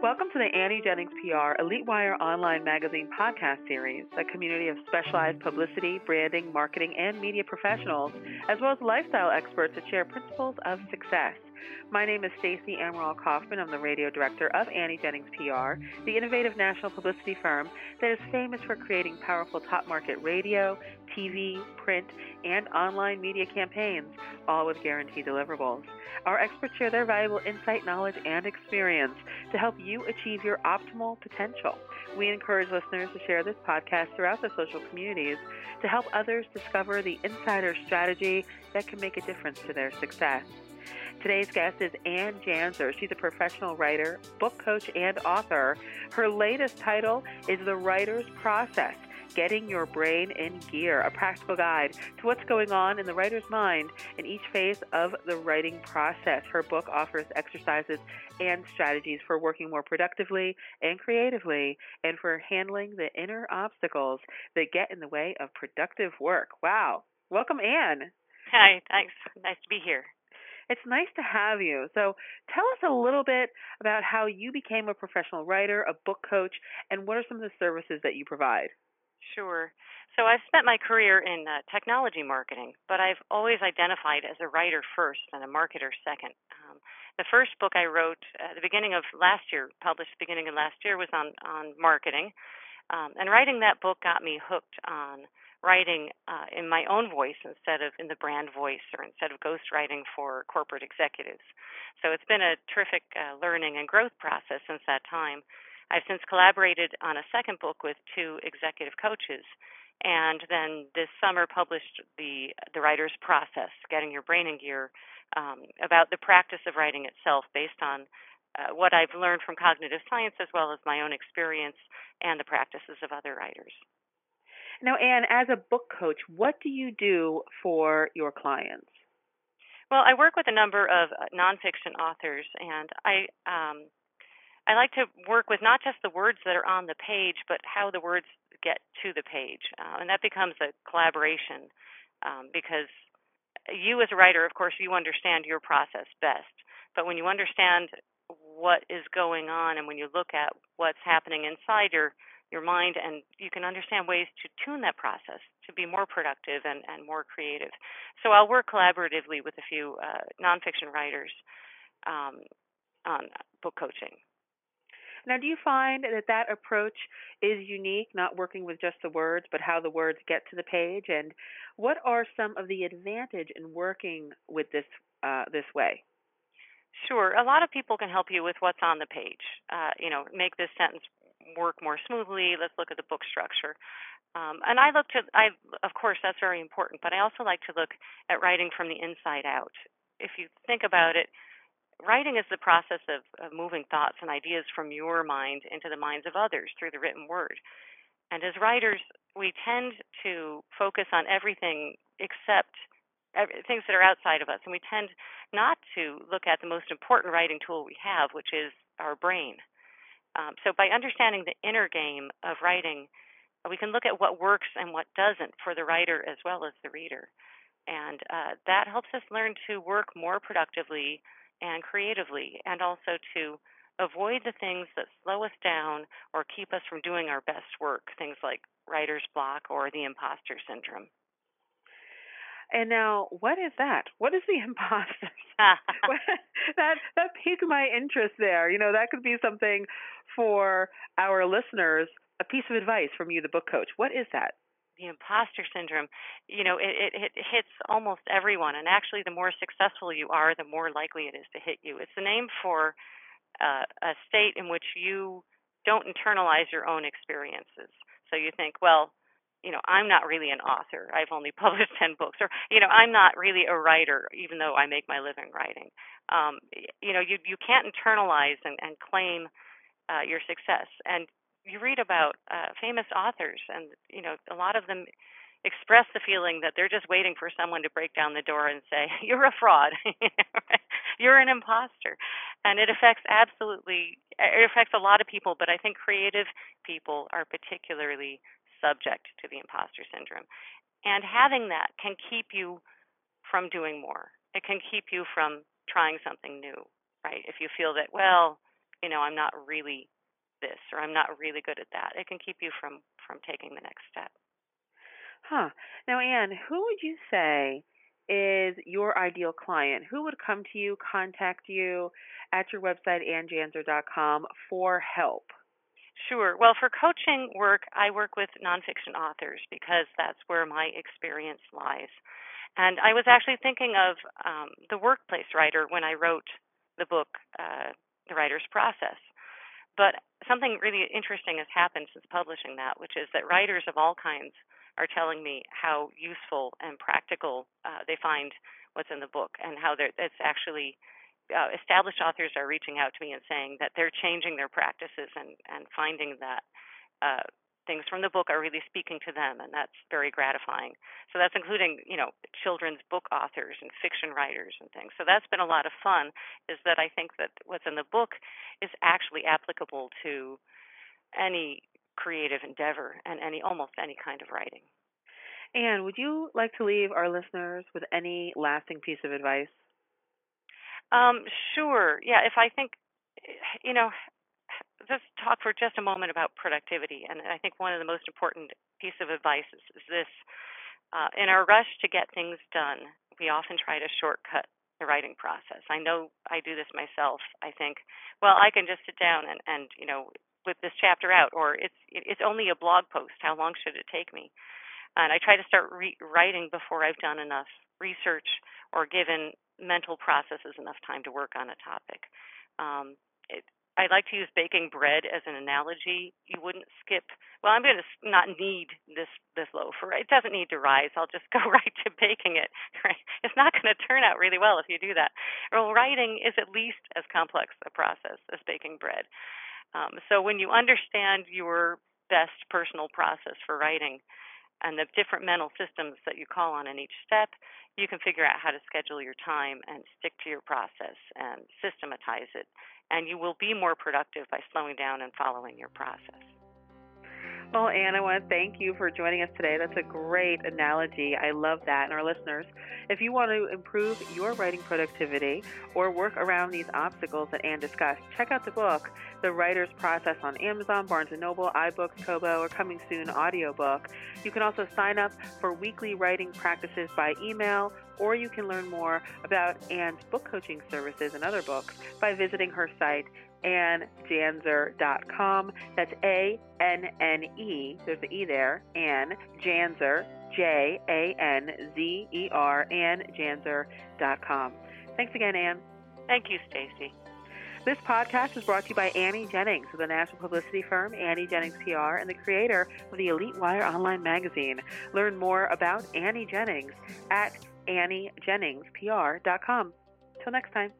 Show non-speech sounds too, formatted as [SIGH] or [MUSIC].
Welcome to the Annie Jennings PR Elite Wire Online Magazine podcast series, a community of specialized publicity, branding, marketing, and media professionals, as well as lifestyle experts that share principles of success. My name is Stacey Amaral Kaufman. I'm the radio director of Annie Jennings PR, the innovative national publicity firm that is famous for creating powerful top market radio, TV, print, and online media campaigns, all with guaranteed deliverables. Our experts share their valuable insight, knowledge, and experience to help you achieve your optimal potential. We encourage listeners to share this podcast throughout the social communities to help others discover the insider strategy that can make a difference to their success. Today's guest is Anne Janzer. She's a professional writer, book coach, and author. Her latest title is The Writer's Process Getting Your Brain in Gear, a practical guide to what's going on in the writer's mind in each phase of the writing process. Her book offers exercises and strategies for working more productively and creatively and for handling the inner obstacles that get in the way of productive work. Wow. Welcome, Anne. Hi, thanks. Nice to be here. It's nice to have you. So, tell us a little bit about how you became a professional writer, a book coach, and what are some of the services that you provide? Sure. So I've spent my career in uh, technology marketing, but I've always identified as a writer first and a marketer second. Um, the first book I wrote at the beginning of last year, published the beginning of last year, was on on marketing, um, and writing that book got me hooked on writing uh, in my own voice instead of in the brand voice or instead of ghostwriting for corporate executives. So it's been a terrific uh, learning and growth process since that time. I've since collaborated on a second book with two executive coaches, and then this summer published the the writer's process, getting your brain in gear, um, about the practice of writing itself, based on uh, what I've learned from cognitive science as well as my own experience and the practices of other writers. Now, Anne, as a book coach, what do you do for your clients? Well, I work with a number of uh, nonfiction authors, and I um, I like to work with not just the words that are on the page, but how the words get to the page, uh, and that becomes a collaboration um, because you, as a writer, of course, you understand your process best. But when you understand what is going on, and when you look at what's happening inside your your mind, and you can understand ways to tune that process to be more productive and, and more creative. So I'll work collaboratively with a few uh, nonfiction writers um, on book coaching. Now, do you find that that approach is unique, not working with just the words, but how the words get to the page? And what are some of the advantage in working with this uh, this way? Sure. A lot of people can help you with what's on the page. Uh, you know, make this sentence work more smoothly. Let's look at the book structure. Um, and I look to, I of course that's very important, but I also like to look at writing from the inside out. If you think about it, writing is the process of, of moving thoughts and ideas from your mind into the minds of others through the written word. And as writers, we tend to focus on everything except things that are outside of us, and we tend not to look at the most important writing tool we have, which is our brain. Um, so, by understanding the inner game of writing, we can look at what works and what doesn't for the writer as well as the reader. And uh, that helps us learn to work more productively and creatively, and also to avoid the things that slow us down or keep us from doing our best work, things like writer's block or the imposter syndrome. And now, what is that? What is the [LAUGHS] imposter? [LAUGHS] that that piqued my interest there. You know, that could be something for our listeners. A piece of advice from you, the book coach. What is that? the imposter syndrome, you know, it, it, it hits almost everyone. And actually, the more successful you are, the more likely it is to hit you. It's the name for uh, a state in which you don't internalize your own experiences. So you think, well, you know, I'm not really an author. I've only [LAUGHS] published 10 books. Or, you know, I'm not really a writer, even though I make my living writing. Um, you know, you, you can't internalize and, and claim uh, your success. And you read about uh, famous authors, and you know a lot of them express the feeling that they're just waiting for someone to break down the door and say, [LAUGHS] "You're a fraud, [LAUGHS] you're an imposter," and it affects absolutely it affects a lot of people, but I think creative people are particularly subject to the imposter syndrome, and having that can keep you from doing more. It can keep you from trying something new, right? If you feel that, well, you know, I'm not really this or I'm not really good at that. It can keep you from from taking the next step. Huh. Now, Anne, who would you say is your ideal client? Who would come to you, contact you at your website, annejanzer.com, for help? Sure. Well, for coaching work, I work with nonfiction authors because that's where my experience lies. And I was actually thinking of um, the workplace writer when I wrote the book, uh, The Writer's Process. But something really interesting has happened since publishing that, which is that writers of all kinds are telling me how useful and practical uh, they find what's in the book and how it's actually uh, established authors are reaching out to me and saying that they're changing their practices and, and finding that uh, things from the book are really speaking to them, and that's very gratifying. So that's including, you know, children's book authors and fiction writers and things. So that's been a lot of fun. Is that I think that what's in the book is actually applicable to any creative endeavor and any almost any kind of writing. Anne, would you like to leave our listeners with any lasting piece of advice? Um, sure. Yeah, if I think, you know, just talk for just a moment about productivity. And I think one of the most important piece of advice is, is this. Uh, in our rush to get things done, we often try to shortcut the writing process. I know I do this myself. I think, well, I can just sit down and, and you know, with this chapter out, or it's it's only a blog post. How long should it take me? And I try to start re- writing before I've done enough research or given mental processes enough time to work on a topic. Um, it, I like to use baking bread as an analogy. You wouldn't skip. Well, I'm going to not knead this this loaf, or it doesn't need to rise. I'll just [LAUGHS] go right to baking it. Right? It's not going to turn out really well if you do that. Well, writing is at least as complex a process as baking bread. Um, so when you understand your best personal process for writing, and the different mental systems that you call on in each step, you can figure out how to schedule your time and stick to your process and systematize it. And you will be more productive by slowing down and following your process. Well, Anne, I want to thank you for joining us today. That's a great analogy. I love that. And our listeners, if you want to improve your writing productivity or work around these obstacles that Anne discussed, check out the book, The Writer's Process on Amazon, Barnes & Noble, iBooks, Kobo, or coming soon audiobook. You can also sign up for weekly writing practices by email or you can learn more about Anne's book coaching services and other books by visiting her site annejanzer.com. That's A N N E, there's an E there, Anne Janzer, J A N Z E R, annejanzer.com. Thanks again, Anne. Thank you, Stacy. This podcast is brought to you by Annie Jennings of the national publicity firm Annie Jennings PR and the creator of the Elite Wire online magazine. Learn more about Annie Jennings at AnnieJenningsPR.com. Till next time.